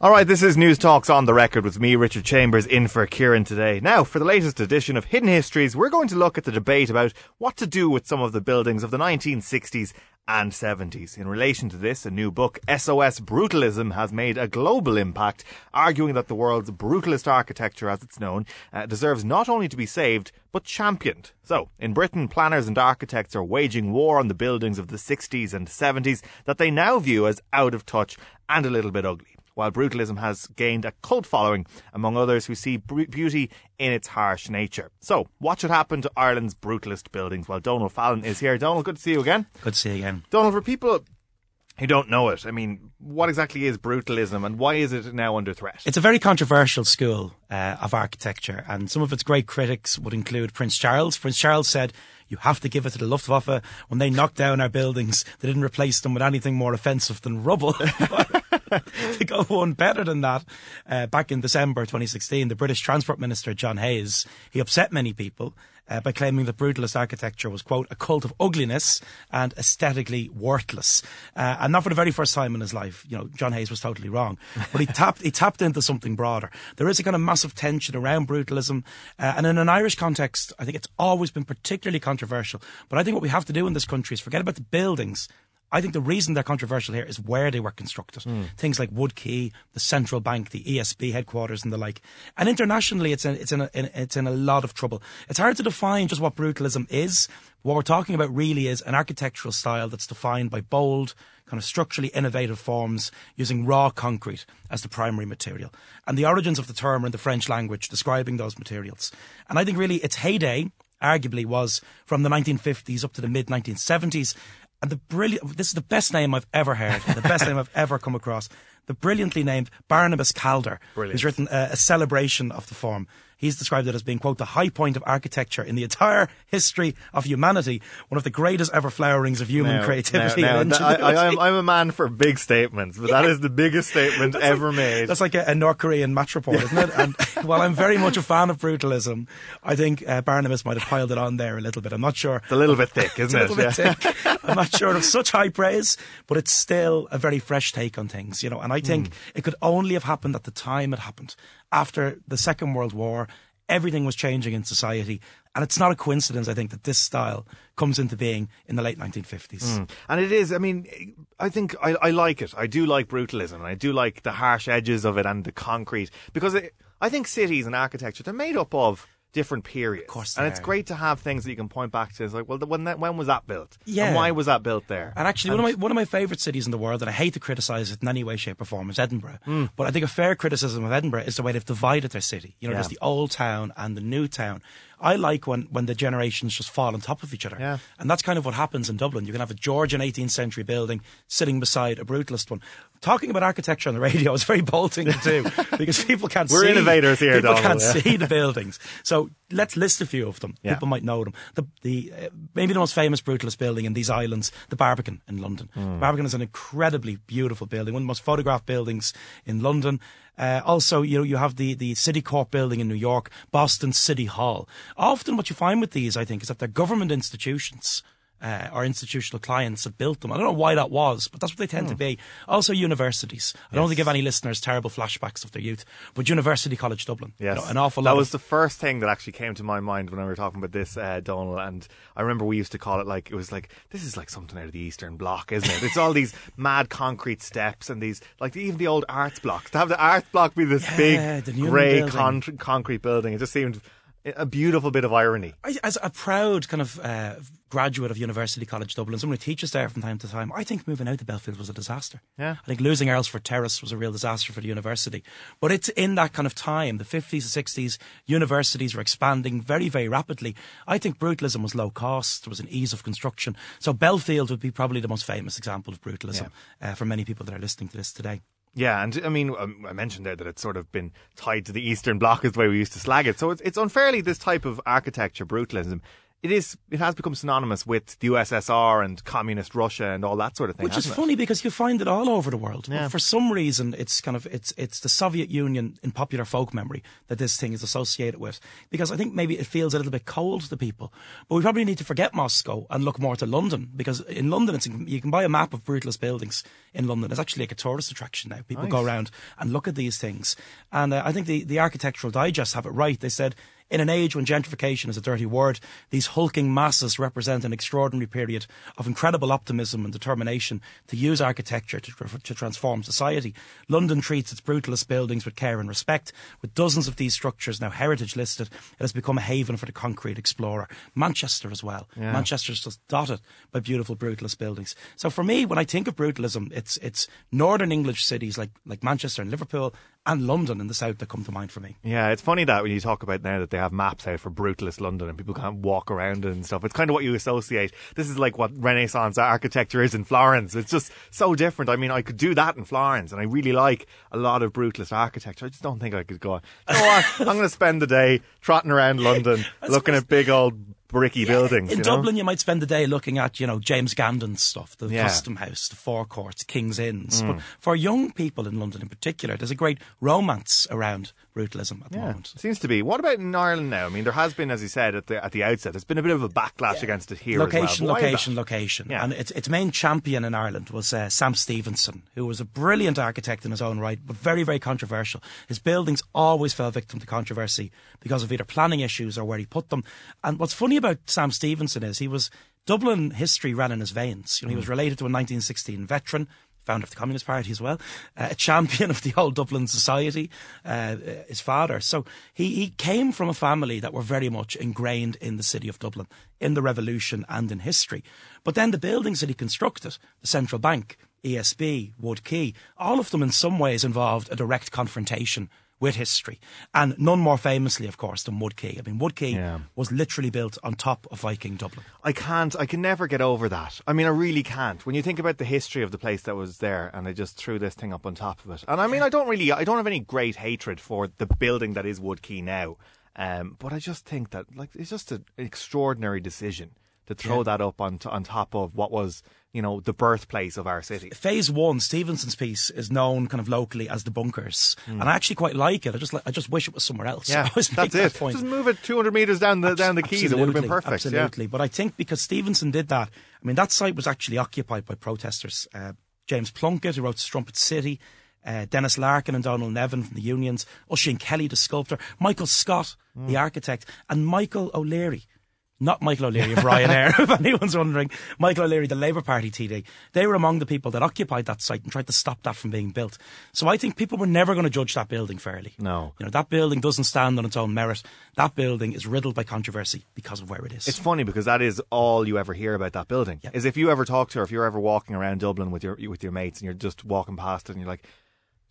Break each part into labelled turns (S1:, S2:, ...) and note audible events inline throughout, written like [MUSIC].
S1: All right, this is Newstalk's on the record with me, Richard Chambers, in for Kieran today. Now, for the latest edition of Hidden Histories, we're going to look at the debate about what to do with some of the buildings of the 1960s and 70s. In relation to this, a new book, SOS Brutalism, has made a global impact, arguing that the world's brutalist architecture, as it's known, uh, deserves not only to be saved, but championed. So, in Britain, planners and architects are waging war on the buildings of the 60s and 70s that they now view as out of touch and a little bit ugly while brutalism has gained a cult following among others who see beauty in its harsh nature. So, what should happen to Ireland's brutalist buildings? Well, Donal Fallon is here. Donal, good to see you again.
S2: Good to see you again.
S1: Donal, for people who don't know it, I mean, what exactly is brutalism and why is it now under threat?
S2: It's a very controversial school uh, of architecture, and some of its great critics would include Prince Charles. Prince Charles said, you have to give it to the Luftwaffe. When they knocked down our buildings, they didn't replace them with anything more offensive than rubble. [LAUGHS] [LAUGHS] to go one better than that, uh, back in December 2016, the British Transport Minister John Hayes he upset many people uh, by claiming that brutalist architecture was quote a cult of ugliness and aesthetically worthless, uh, and not for the very first time in his life. You know, John Hayes was totally wrong, but he [LAUGHS] tapped he tapped into something broader. There is a kind of massive tension around brutalism, uh, and in an Irish context, I think it's always been particularly controversial. But I think what we have to do in this country is forget about the buildings I think the reason they're controversial here is where they were constructed. Mm. Things like Wood Quay, the central bank, the ESB headquarters, and the like. And internationally, it's in, it's in, a, in, it's in a lot of trouble. It's hard to define just what brutalism is. What we're talking about really is an architectural style that's defined by bold, kind of structurally innovative forms using raw concrete as the primary material. And the origins of the term are in the French language describing those materials. And I think really its heyday arguably was from the 1950s up to the mid 1970s and the brilliant, this is the best name I've ever heard, the best name I've ever come across. The brilliantly named Barnabas Calder, Brilliant. who's written a, a celebration of the form. He's described it as being, quote, the high point of architecture in the entire history of humanity, one of the greatest ever flowerings of human creativity now, [LAUGHS] now,
S1: I, am a man for big statements, but yeah. that is the biggest statement [LAUGHS] ever
S2: like,
S1: made.
S2: That's like a, a, North Korean match report, isn't it? And [LAUGHS] while I'm very much a fan of brutalism, I think uh, Barnabas might have piled it on there a little bit. I'm not sure.
S1: It's a little bit thick, isn't
S2: it? A little yeah. thick. I'm not sure of such high praise, but it's still a very fresh take on things, you know. And I think mm. it could only have happened at the time it happened, after the Second World War everything was changing in society. And it's not a coincidence, I think, that this style comes into being in the late 1950s. Mm.
S1: And it is, I mean, I think I, I, like it. I do like brutalism. And I do like the harsh edges of it and the concrete. Because it, I think cities and architecture, they're made up of different periods.
S2: Of course,
S1: and it's great to have things that you can point back to. It's like, well, when that, when was that built?
S2: Yeah,
S1: and why was that built there?
S2: And actually, and one of my one of my favourite cities in the world, and I hate to criticise it in any way, shape, or form, is Edinburgh. Mm. But I think a fair criticism of Edinburgh is the way they've divided their city. You know, yeah. there's the old town and the new town. I like when, when the generations just fall on top of each other.
S1: Yeah.
S2: And that's kind of what happens in Dublin. You can have a Georgian 18th century building sitting beside a brutalist one. Talking about architecture on the [LAUGHS] radio is very bolting to do [LAUGHS] because people can't
S1: We're
S2: see.
S1: innovators here,
S2: People
S1: Donal,
S2: can't
S1: yeah.
S2: see the buildings. So let's list a few of them. Yeah. People might know them. The, the uh, maybe the most famous brutalist building in these islands, the Barbican in London. Mm. Barbican is an incredibly beautiful building, one of the most photographed buildings in London. Uh, also, you know, you have the, the City Court building in New York, Boston City Hall. Often what you find with these, I think, is that they're government institutions uh, or institutional clients have built them. I don't know why that was, but that's what they tend to hmm. be. Also, universities. I don't want to give any listeners terrible flashbacks of their youth, but University College Dublin.
S1: Yes.
S2: You know, an awful lot.
S1: That was the first thing that actually came to my mind when we were talking about this, uh, Donal. And I remember we used to call it like, it was like, this is like something out of the Eastern Bloc, isn't it? It's all these [LAUGHS] mad concrete steps and these, like even the old arts blocks. To have the arts block be this
S2: yeah,
S1: big grey con- concrete building, it just seemed a beautiful bit of irony.
S2: As a proud kind of uh, graduate of University College Dublin, someone who teaches there from time to time, I think moving out to Belfield was a disaster.
S1: Yeah.
S2: I think losing Earlsfort Terrace was a real disaster for the university. But it's in that kind of time, the 50s and 60s, universities were expanding very, very rapidly. I think brutalism was low cost, there was an ease of construction. So Belfield would be probably the most famous example of brutalism yeah. uh, for many people that are listening to this today.
S1: Yeah, and I mean, um, I mentioned there that it's sort of been tied to the Eastern Bloc, is the way we used to slag it. So it's, it's unfairly this type of architecture, brutalism, it is it has become synonymous with the USSR and communist Russia and all that sort of thing.
S2: Which is
S1: it?
S2: funny because you find it all over the world.
S1: Yeah.
S2: But for some reason, it's kind of it's it's the Soviet Union in popular folk memory that this thing is associated with. Because I think maybe it feels a little bit cold to people. But we probably need to forget Moscow and look more to London because in London, it's, you can buy a map of brutalist buildings in London. It's actually like a tourist attraction now. People go around and look at these things. And uh, I think the the Architectural Digest have it right. They said. In an age when gentrification is a dirty word, these hulking masses represent an extraordinary period of incredible optimism and determination to use architecture to, to transform society. London treats its brutalist buildings with care and respect. With dozens of these structures now heritage listed, it has become a haven for the concrete explorer. Manchester as well. Manchester is just dotted by beautiful brutalist buildings. So for me, when I think of brutalism, it's it's northern English cities like like Manchester and Liverpool and London in the south that come to mind for me.
S1: Yeah, it's funny that when you talk about now that they have maps out for brutalist London and people can't walk around it and stuff, it's kind of what you associate. This is like what Renaissance architecture is in Florence. It's just so different. I mean, I could do that in Florence and I really like a lot of brutalist architecture. I just don't think I could go, you know what, [LAUGHS] I'm going to spend the day trotting around London looking at big old bricky buildings.
S2: In
S1: you know?
S2: Dublin, you might spend the day looking at, you know, James Gandon's stuff, the
S1: Yeah.
S2: Custom House, the Four Courts, King's Inns.
S1: Mm.
S2: But for young people in London in particular, there's a great romance around brutalism at the
S1: Yeah,
S2: moment.
S1: seems to be. What about in Ireland now? I mean, there has been, as you said at the at the outset, there's been a bit of a backlash against it here.
S2: Location,
S1: as well. But why is
S2: location, location.
S1: Yeah.
S2: And its, its main champion in Ireland was uh, Sam Stephenson, who was a brilliant architect in his own right, but very, very controversial. His buildings always fell victim to controversy because of either planning issues or where he put them. And what's funny about Sam Stephenson is he was Dublin history ran in his veins. You know, he was related to a 1916 veteran. Founder of the Communist Party as well, uh, a champion [LAUGHS] of the old Dublin society, uh, his father. So he, he came from a family that were very much ingrained in the city of Dublin, in the revolution and in history. But then the buildings that he constructed, the central bank, ESB, Wood Quay, all of them in some ways involved a direct confrontation with history. And none more famously, of course, than Wood Quay. I mean, Wood Quay
S1: Yeah.
S2: was literally built on top of Viking Dublin.
S1: I can't. I can never get over that. I mean, I really can't. When you think about the history of the place that was there, and they just threw this thing up on top of it. And I mean, I don't really. I don't have any great hatred for the building that is Wood Quay now. Um, but I just think that like it's just an extraordinary decision to throw that up on t- on top of what was you know the birthplace of our city.
S2: Phase one, Stephenson's piece, is known kind of locally as the bunkers, and I actually quite like it. I just, I just wish it was somewhere else. [LAUGHS]
S1: Yeah,
S2: I always make
S1: that's
S2: that
S1: it.
S2: point.
S1: Just move it 200 meters down the down the quays. It would have been
S2: Absolutely,
S1: perfect. Yeah.
S2: Absolutely. But I think because Stephenson did that, I mean, that site was actually occupied by protesters. Uh, James Plunkett, who wrote Strumpet City, uh, Denis Larkin and Donal Nevin from the unions, Oisin Kelly, the sculptor, Michael Scott, the
S1: Hmm.
S2: architect, and Michael O'Leary. Not Michael O'Leary of Ryanair, [LAUGHS] if anyone's wondering. Michael O'Leary, the Labour Party TD. They were among the people that occupied that site and tried to stop that from being built. So I think people were never going to judge that building fairly.
S1: No.
S2: You know, that building doesn't stand on its own merit. That building is riddled by controversy because of where it is.
S1: It's funny because that is all you ever hear about that building. Is if you ever talk to, or if you're ever walking around Dublin with your with your mates, and you're just walking past it, and you're like,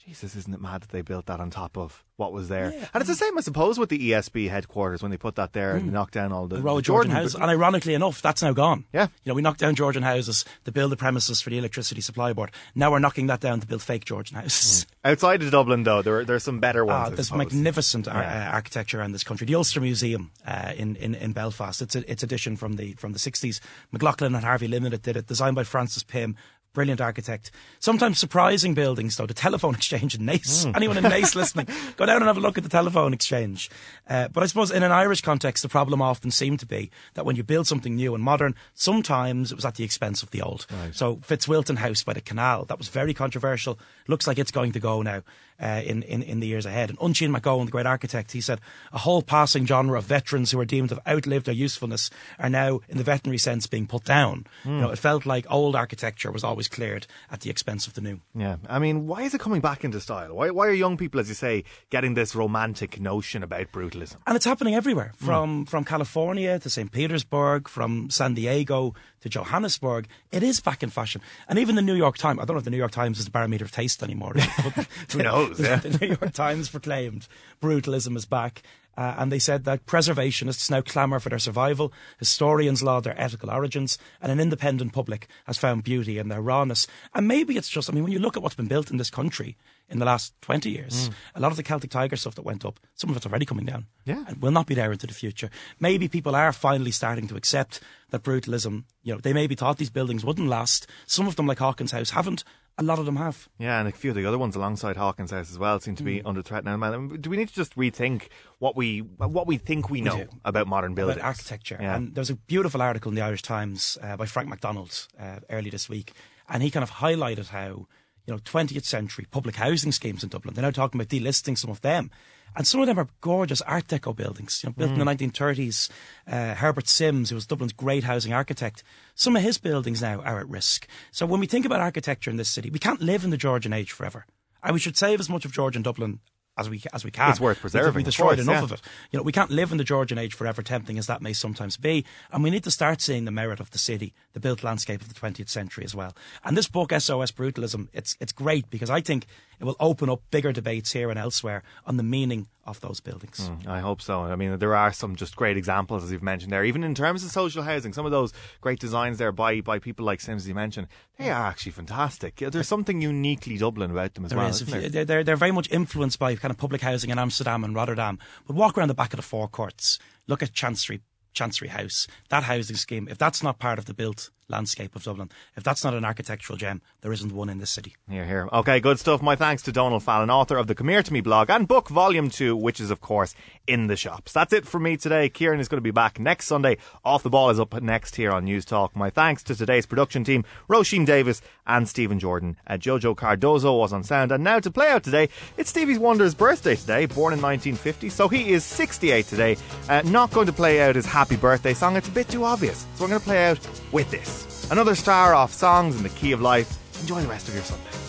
S1: "Jesus, isn't it mad that they built that on top of what was there?" And it's the same, I suppose, with the ESB headquarters when they put that there and knocked down all the,
S2: the row
S1: the
S2: of Georgian
S1: Jordan-
S2: houses. And ironically enough, that's now gone.
S1: Yeah.
S2: You know, we knocked down Georgian houses to build the premises for the electricity supply board. Now we're knocking that down to build fake Georgian houses.
S1: Outside of Dublin, though, there there's some better ones.
S2: Ah, there's magnificent ar-
S1: Yeah.
S2: uh, architecture around this country. The Ulster Museum uh, in, in in Belfast. It's a, it's addition from the from the 60s. McLaughlin and Harvey Limited did it, designed by Francis Pym. Brilliant architect. Sometimes surprising buildings, though. The [LAUGHS] telephone exchange in Naas.
S1: Hmm.
S2: Anyone in Naas listening, [LAUGHS] go down and have a look at the telephone exchange. Uh, but I suppose in an Irish context, the problem often seemed to be that when you build something new and modern, sometimes it was at the expense of the old. So Fitzwilton House by the canal, that was very controversial. Looks like it's going to go now uh, in, in, in the years ahead. And Uinseann MacEoin, the great architect, he said a whole passing genre of veterans who are deemed to have outlived their usefulness are now, in the veterinary sense, being put down. You know, it felt like old architecture was always cleared at the expense of the new.
S1: Yeah, I mean, why is it coming back into style? Why why are young people, as you say, getting this romantic notion about brutalism?
S2: And it's happening everywhere, from from California to St. Petersburg, from San Diego to Johannesburg. It is back in fashion. And even the New York Times, I don't know if the New York Times is the barometer of taste anymore. [LAUGHS] but
S1: Who knows, yeah.
S2: The New York Times proclaimed brutalism is back. Uh, and they said that preservationists now clamour for their survival, historians laud their ethical origins, and an independent public has found beauty in their rawness. And maybe it's just, I mean, when you look at what's been built in this country in the last 20 years. Mm. A lot of the Celtic Tiger stuff that went up, some of it's already coming down.
S1: Yeah.
S2: And will not be there into the future. Maybe people are finally starting to accept that brutalism, you know, they maybe thought these buildings wouldn't last. Some of them, like Hawkins House, haven't. A lot of them have.
S1: Yeah, and a few of the other ones alongside Hawkins House as well seem to be mm. under threat now. Do we need to just rethink what we what we think we know we about modern buildings,
S2: about architecture? Yeah. And there's a beautiful article in the Irish Times uh, by Frank McDonald uh, early this week, and he kind of highlighted how you know 20th century public housing schemes in Dublin. They're now talking about delisting some of them and some of them are gorgeous Art Deco buildings, you know, built mm. in the 1930s. Uh, Herbert Simms, who was Dublin's great housing architect, some of his buildings now are at risk. So when we think about architecture in this city, we can't live in the Georgian age forever. And we should save as much of Georgian Dublin as we as we can.
S1: It's worth preserving.
S2: We've destroyed
S1: course,
S2: enough
S1: yeah.
S2: of it. You know, we can't live in the Georgian age forever, tempting as that may sometimes be. And we need to start seeing the merit of the city, the built landscape of the 20th century as well. And this book, SOS Brutalism, it's it's great because I think it will open up bigger debates here and elsewhere on the meaning of those buildings.
S1: Mm, I hope so. I mean, there are some just great examples, as you've mentioned there. Even in terms of social housing, some of those great designs there by, by people like Simms, you mentioned, they are actually fantastic. There's something uniquely Dublin about them as
S2: there
S1: well.
S2: Is.
S1: There?
S2: They're, they're very much influenced by kind of public housing in Amsterdam and Rotterdam. But walk around the back of the Four Courts, look at Chancery, Chancery House, that housing scheme, if that's not part of the built landscape of Dublin. If that's not an architectural gem, there isn't one in this city.
S1: Here, here. Okay, good stuff. My thanks to Donal Fallon, author of the Come Here to Me blog and book volume two, which is of course in the shops. That's it from me today. Kieran is going to be back next Sunday. Off the ball is up next here on Newstalk. My thanks to today's production team, Roisin Davis and Stephen Jordan. Uh, Jojo Cardozo was on sound. And now to play out today, it's Stevie Wonder's birthday today, born in 1950. So he is 68 today. Uh, not going to play out his happy birthday song. It's a bit too obvious. So I'm going to play out with this. Another star off songs in the key of life. Enjoy the rest of your Sunday.